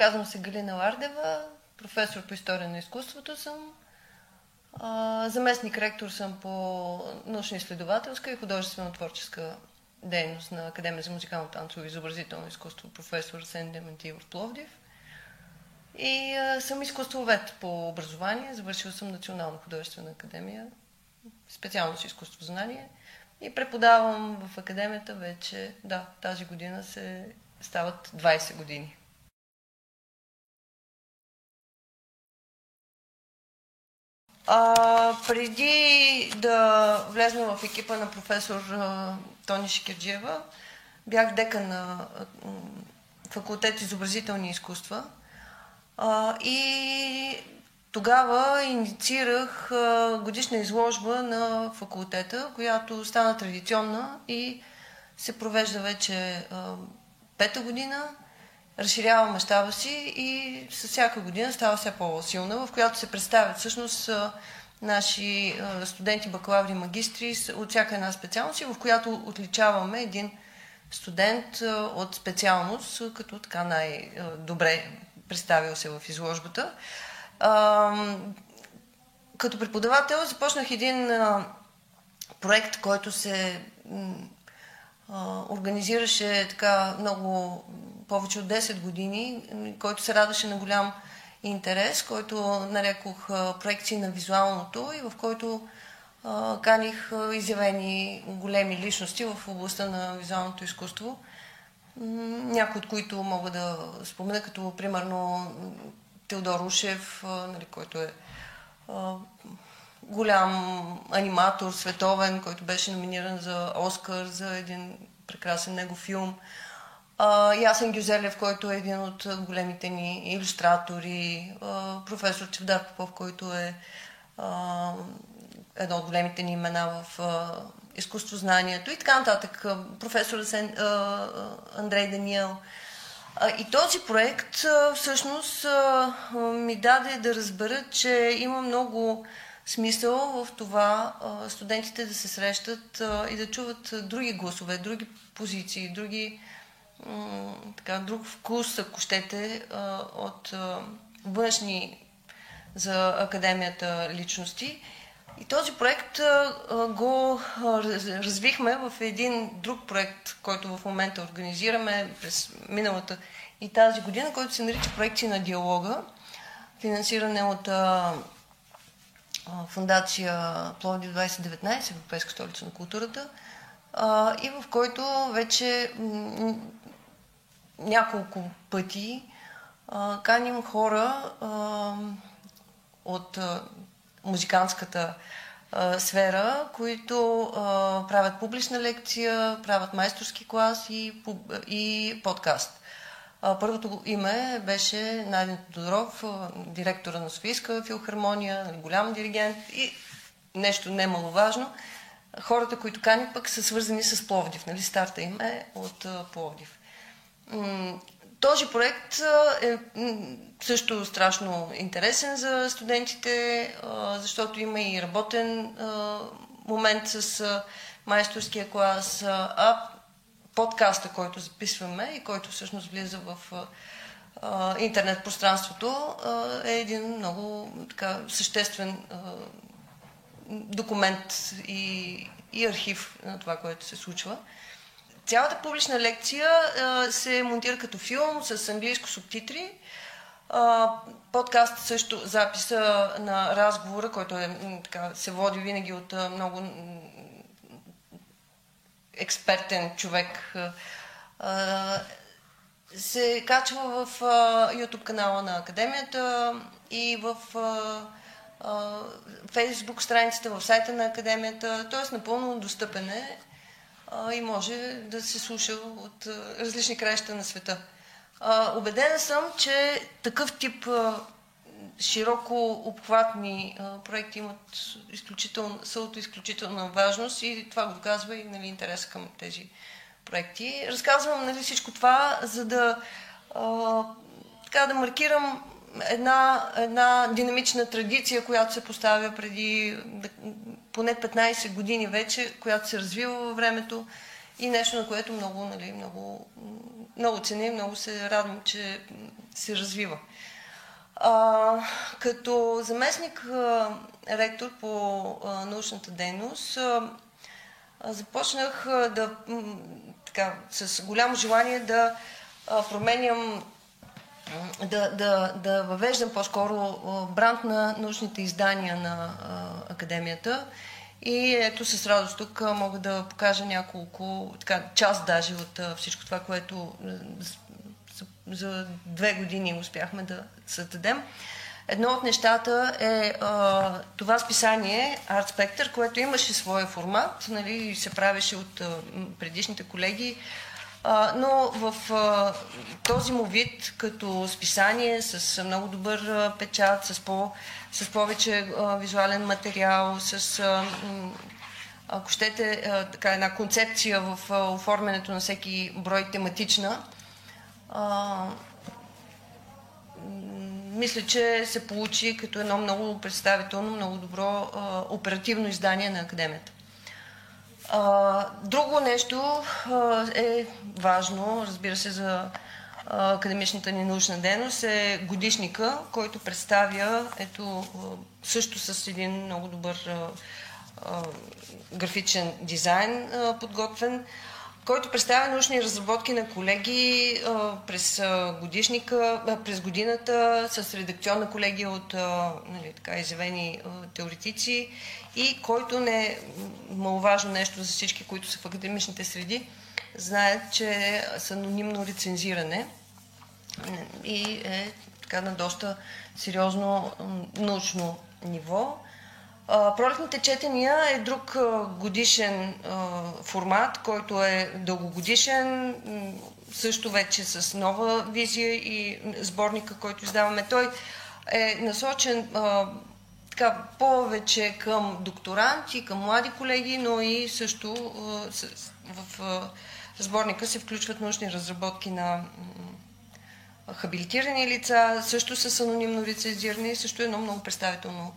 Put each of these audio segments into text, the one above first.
Казвам се Галина Лардева, професор по история на изкуството съм. Заместник ректор съм по научно-изследователска и художествено-творческа дейност на Академия за музикално танцово и изобразително изкуство професор Сен Дементиев Пловдив. И съм изкуствовед по образование. Завършила съм Национална художествена академия, специалност изкуство знание. И преподавам в академията вече, да, тази година се стават 20 години. А, преди да влезна в екипа на професор а, Тони Шикерджиева, бях дека на факултет изобразителни изкуства. А, и тогава инициирах годишна изложба на факултета, която стана традиционна и се провежда вече а, пета година разширява мащаба си и с всяка година става все по-силна, в която се представят всъщност наши студенти, бакалаври, магистри от всяка една специалност и в която отличаваме един студент от специалност, като така най-добре представил се в изложбата. Като преподавател започнах един проект, който се организираше така много повече от 10 години, който се радваше на голям интерес, който нарекох проекции на визуалното и в който каних изявени големи личности в областта на визуалното изкуство. Някои от които мога да спомена, като примерно Теодор Ушев, нали, който е голям аниматор, световен, който беше номиниран за Оскар за един прекрасен него филм. Ясен Гюзелев, който е един от големите ни иллюстратори, професор Чевдар Попов, който е едно от големите ни имена в а, изкуствознанието и така нататък. Професор Андрей Даниел. И този проект всъщност ми даде да разбера, че има много смисъл в това студентите да се срещат и да чуват други гласове, други позиции, други така, друг вкус, ако щете, от външни за академията личности. И този проект го развихме в един друг проект, който в момента организираме през миналата и тази година, който се нарича Проекти на диалога, финансиране от Фундация Плоди 2019, Европейска столица на културата, и в който вече няколко пъти а, каним хора а, от а, музикантската а, сфера, които а, правят публична лекция, правят майсторски клас и, и подкаст. А, първото име беше Найден Тодоров, директора на Софийска филхармония, нали, голям диригент и нещо немаловажно. Хората, които кани пък са свързани с Пловдив. Нали? Старта им е от Пловдив. Този проект е също страшно интересен за студентите, защото има и работен момент с майсторския клас, а подкаста, който записваме и който всъщност влиза в интернет пространството, е един много така, съществен документ и, и архив на това, което се случва. Цялата публична лекция а, се монтира като филм с английско субтитри. А, подкаст също, записа на разговора, който е, така, се води винаги от а, много експертен човек, а, се качва в а, YouTube канала на Академията и в а, Facebook страницата, в сайта на Академията, т.е. напълно достъпен е и може да се слуша от различни краища на света. А, убедена съм, че такъв тип широко обхватни проекти имат изключително, са от изключителна важност и това го доказва и нали, интерес към тези проекти. Разказвам нали, всичко това, за да, така, да маркирам една, една динамична традиция, която се поставя преди поне 15 години вече, която се развива във времето и нещо, на което много, нали, много, много ценя и много се радвам, че се развива. А, като заместник а, ректор по а, научната дейност, а, започнах да, така, с голямо желание да променям да, да, да въвеждам по-скоро бранд на научните издания на академията. И ето с радост тук мога да покажа няколко, така, част даже от всичко това, което за, за две години успяхме да създадем. Едно от нещата е а, това списание Art Spectre, което имаше своя формат, нали, и се правеше от а, предишните колеги но в този му вид, като списание, с много добър печат, с, по, с повече визуален материал, с, ако щете, така една концепция в оформянето на всеки брой тематична, мисля, че се получи като едно много представително, много добро оперативно издание на Академията. А, друго нещо а, е важно, разбира се, за академичната ни научна дейност е годишника, който представя ето, също с един много добър а, а, графичен дизайн а, подготвен, който представя научни разработки на колеги през годишника, през годината с редакционна колегия от нали, така, изявени теоретици и който не е маловажно нещо за всички, които са в академичните среди, знаят, че е с анонимно рецензиране и е така на доста сериозно научно ниво. Пролетните четения е друг годишен формат, който е дългогодишен, също вече с нова визия и сборника, който издаваме. Той е насочен така, повече към докторанти, към млади колеги, но и също в сборника се включват научни разработки на хабилитирани лица, също с анонимно рецензиране, също едно много представително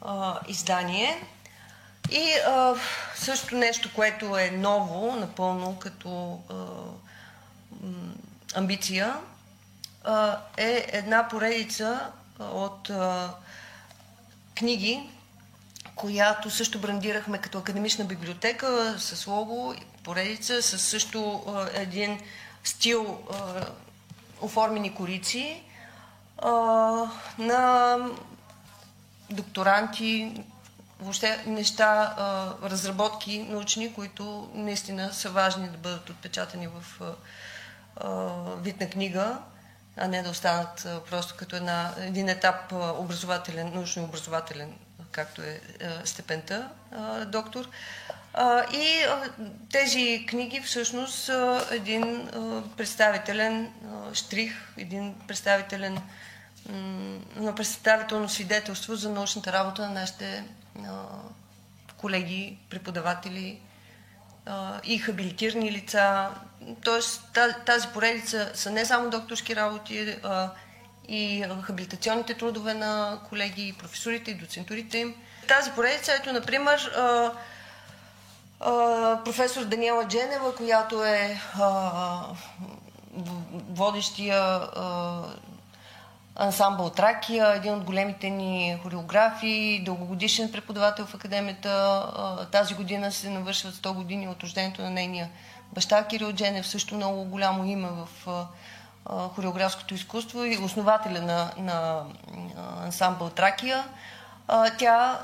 а, издание. И а, също нещо, което е ново, напълно като а, амбиция, а, е една поредица от а, книги, която също брандирахме като академична библиотека с лого, поредица, с също а, един стил а, оформени корици а, на докторанти, въобще неща, разработки научни, които наистина са важни да бъдат отпечатани в вид на книга а не да останат просто като една, един етап образователен, научно-образователен, както е степента доктор. И тези книги всъщност са един представителен штрих, един представителен на представително свидетелство за научната работа на нашите колеги, преподаватели и хабилитирани лица, Тоест тази поредица са не само докторски работи, а и хабилитационните трудове на колеги, и професорите, и доцентурите им. Тази поредица, ето, например, професор Даниела Дженева, която е водещия ансамбъл Тракия, един от големите ни хореографи, дългогодишен преподавател в академията. Тази година се навършват 100 години от рождението на нейния баща Кирил Дженев, също много голямо име в хореографското изкуство и основателя на, на ансамбъл Тракия. Тя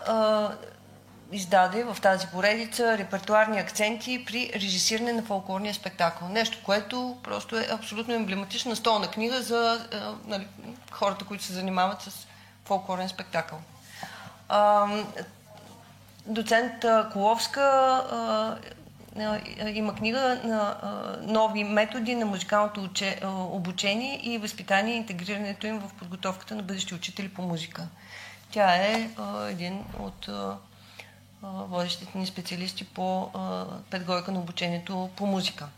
издаде в тази поредица репертуарни акценти при режисиране на фолклорния спектакъл. Нещо, което просто е абсолютно емблематична столна книга за нали, хората, които се занимават с фолклорен спектакъл. А, доцент Коловска има книга на нови методи на музикалното обучение и възпитание и интегрирането им в подготовката на бъдещи учители по музика. Тя е един от водещите ни специалисти по педагогика на обучението по музика.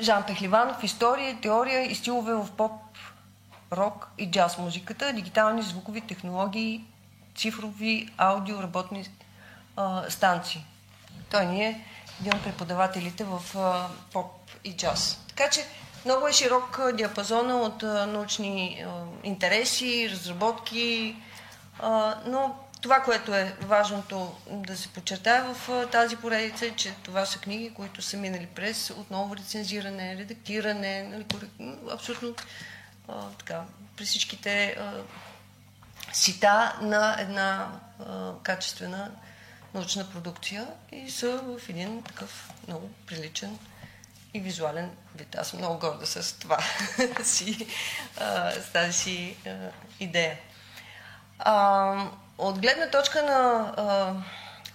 Жан Пехливанов, история, теория и стилове в поп, рок и джаз музиката, дигитални звукови технологии, цифрови аудио работни а, станции. Той ни е един от преподавателите в а, поп и джаз. Така че много е широк диапазона от научни интереси, разработки, но това, което е важното да се подчертая в тази поредица е, че това са книги, които са минали през отново рецензиране, редактиране, нали, абсолютно а, така, при всичките а, сита на една а, качествена научна продукция и са в един такъв много приличен и визуален вид. Аз съм много горда с това си, а, с тази си а, идея. А, от гледна точка на а,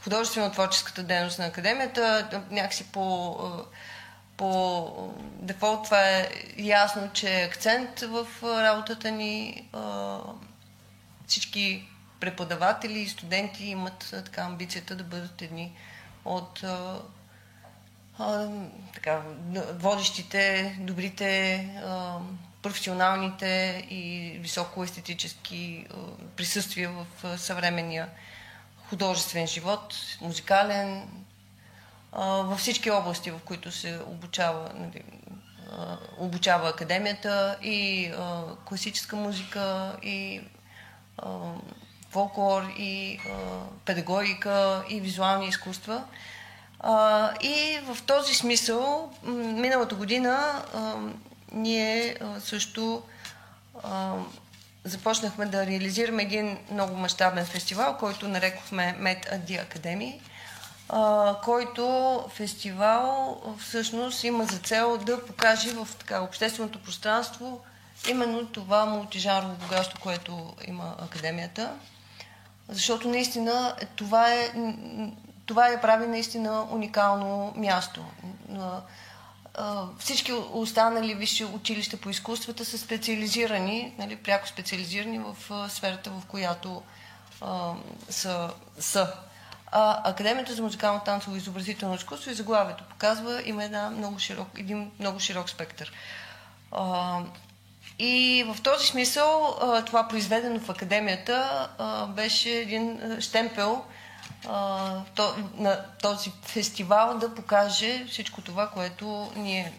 художествено-творческата дейност на академията, някакси по, по дефолт това е ясно, че акцент в работата ни. А, всички преподаватели и студенти имат така амбицията да бъдат едни от а, а, така, водещите, добрите а, професионалните и високоестетически присъствия в съвременния художествен живот, музикален, във всички области, в които се обучава, нали, обучава академията и класическа музика, и фолклор, и педагогика, и визуални изкуства. И в този смисъл, миналата година ние също започнахме да реализираме един много мащабен фестивал, който нарекохме Med AD Academy, който фестивал всъщност има за цел да покаже в така, общественото пространство именно това мултижарово богатство, което има академията. Защото наистина това е, това е прави наистина уникално място всички останали висши училища по изкуствата са специализирани, нали, пряко специализирани в сферата, в която а, са. са. А Академията за музикално танцово и изобразително изкуство и заглавието показва има една много широк, един много широк спектър. А, и в този смисъл това произведено в Академията беше един щемпел, то, на този фестивал да покаже всичко това, което ние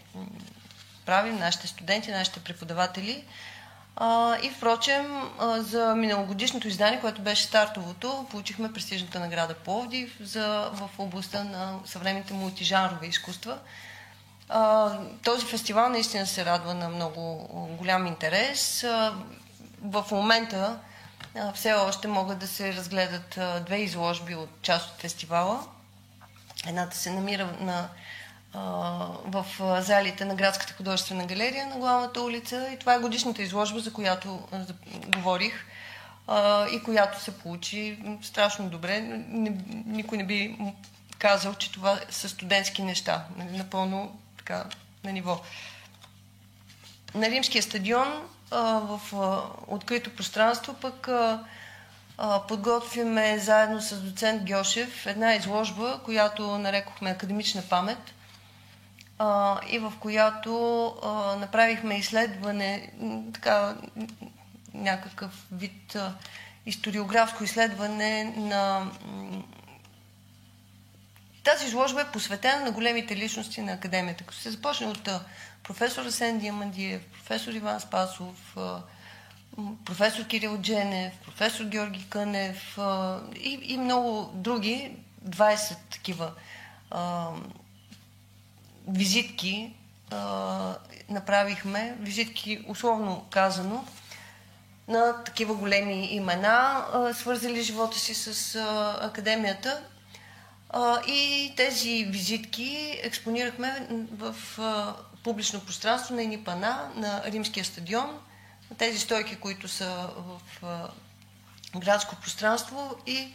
правим, нашите студенти, нашите преподаватели. А, и впрочем, а, за миналогодишното издание, което беше стартовото, получихме престижната награда Пловдив за, в областта на съвременните мултижанрови изкуства. А, този фестивал наистина се радва на много голям интерес. А, в момента все още могат да се разгледат две изложби от част от фестивала. Едната се намира на, в залите на Градската художествена галерия на главната улица и това е годишната изложба, за която говорих и която се получи страшно добре. Никой не би казал, че това са студентски неща. Напълно така на ниво. На Римския стадион в открито пространство, пък подготвяме заедно с доцент Гьошев една изложба, която нарекохме Академична памет и в която направихме изследване, така някакъв вид историографско изследване на тази изложба е посветена на големите личности на академията. Като се започне от професор Асен Диамандиев, професор Иван Спасов, професор Кирил Дженев, професор Георги Кънев и, и много други, 20 такива а, визитки а, направихме, визитки условно казано, на такива големи имена, а, свързали живота си с а, академията. И тези визитки експонирахме в публично пространство на едни пана на Римския стадион, тези стойки, които са в градско пространство и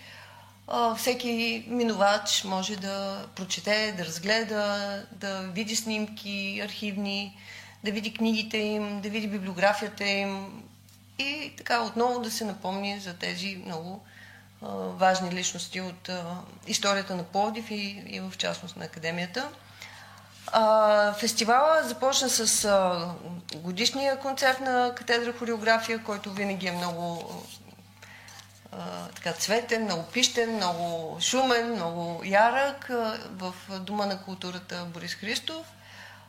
всеки минувач може да прочете, да разгледа, да види снимки архивни, да види книгите им, да види библиографията им. И така отново да се напомни за тези много важни личности от историята на Пловдив и, и в частност на академията. А, фестивала започна с годишния концерт на катедра хореография, който винаги е много така цветен, много пищен, много шумен, много ярък в Дома на културата Борис Христов.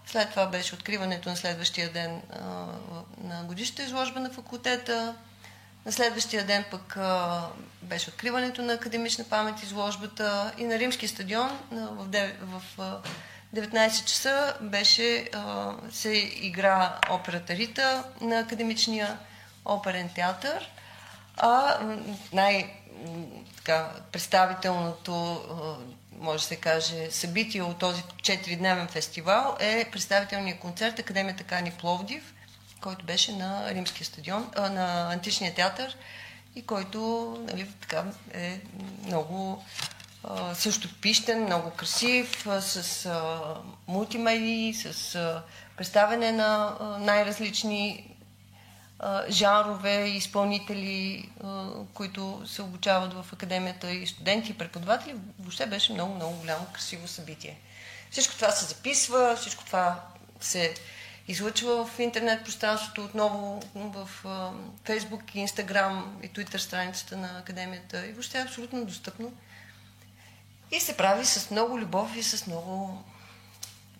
След това беше откриването на следващия ден на годишната изложба на факултета. На следващия ден пък а, беше откриването на академична памет изложбата и на Римски стадион а, в, 9, в а, 19 часа беше, а, се игра операта Рита на академичния оперен театър. А най- така, представителното, може да се каже, събитие от този 4-дневен фестивал е представителният концерт Академията Кани Пловдив, който беше на Римския стадион, а, на Античния театър и който нали, така, е много а, също пищен, много красив, а, с а, мултимедии, с а, представяне на най-различни жанрове и изпълнители, които се обучават в академията и студенти и преподаватели. Въобще беше много, много голямо красиво събитие. Всичко това се записва, всичко това се излъчва в интернет пространството, отново в Фейсбук, Инстаграм и Твитър страницата на академията и въобще е абсолютно достъпно. И се прави с много любов и с много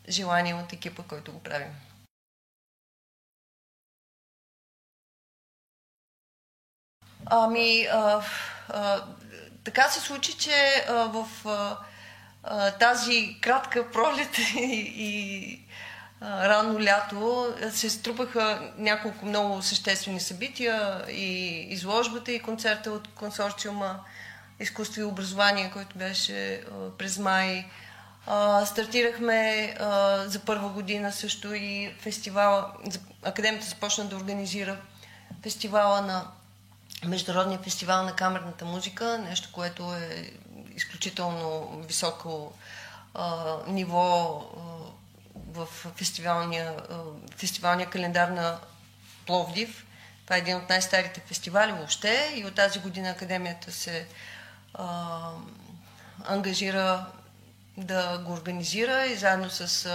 желание от екипа, който го правим. Ами, а, а, така се случи, че а, в а, тази кратка пролет и, и рано лято се струпаха няколко много съществени събития и изложбата и концерта от консорциума изкуство и образование, който беше през май. Стартирахме за първа година също и фестивала. Академията започна да организира фестивала на Международния фестивал на камерната музика, нещо, което е изключително високо ниво в фестивалния, фестивалния календар на Пловдив. Това е един от най-старите фестивали въобще и от тази година Академията се а, ангажира да го организира и заедно с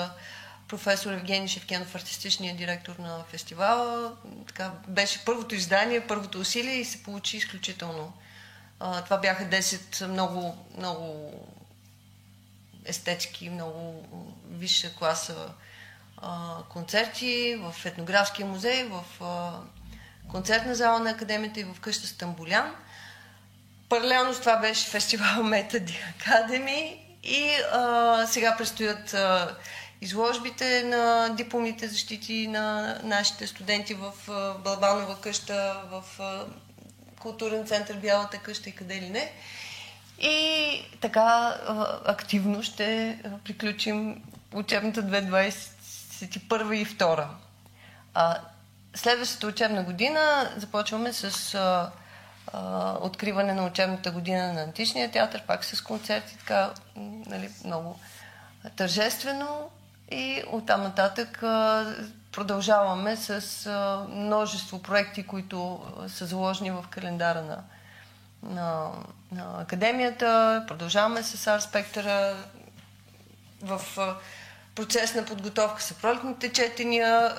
професор Евгений Шевкенов, артистичният директор на фестивала. Така, беше първото издание, първото усилие и се получи изключително. А, това бяха 10 много, много естетски, много висша класа а, концерти в етнографския музей, в а, концертна зала на академията и в къща Стамбулян. Паралелно с това беше фестивал Метади Академи и а, сега предстоят а, изложбите на дипломните защити на нашите студенти в Балбанова къща, в културен център Бялата къща и къде ли не. И така активно ще приключим учебната 2021 и 2. А, следващата учебна година започваме с а, а, откриване на учебната година на Античния театър, пак с концерти, така нали, много тържествено. И оттам нататък продължаваме с множество проекти, които са заложени в календара на, на, на академията. Продължаваме с Ар Спектъра в процес на подготовка са пролетните четения,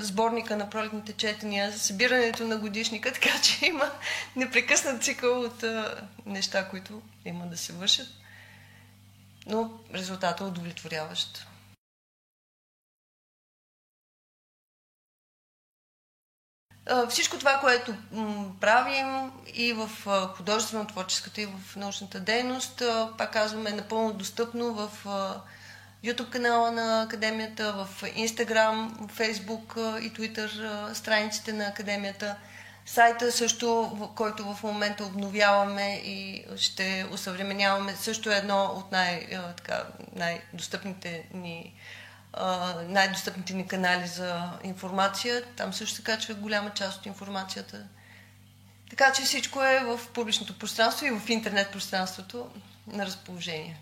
сборника на пролетните четения, събирането на годишника, така че има непрекъснат цикъл от неща, които има да се вършат. Но резултатът е удовлетворяващ. Всичко това, което правим и в художествено-творческата, и в научната дейност, пак казваме, е напълно достъпно в YouTube канала на Академията, в Instagram, Facebook и Twitter страниците на Академията. Сайта също, който в момента обновяваме и ще усъвременяваме, също е едно от най, така, най-достъпните ни най-достъпните ни канали за информация. Там също се качва голяма част от информацията. Така че всичко е в публичното пространство и в интернет пространството на разположение.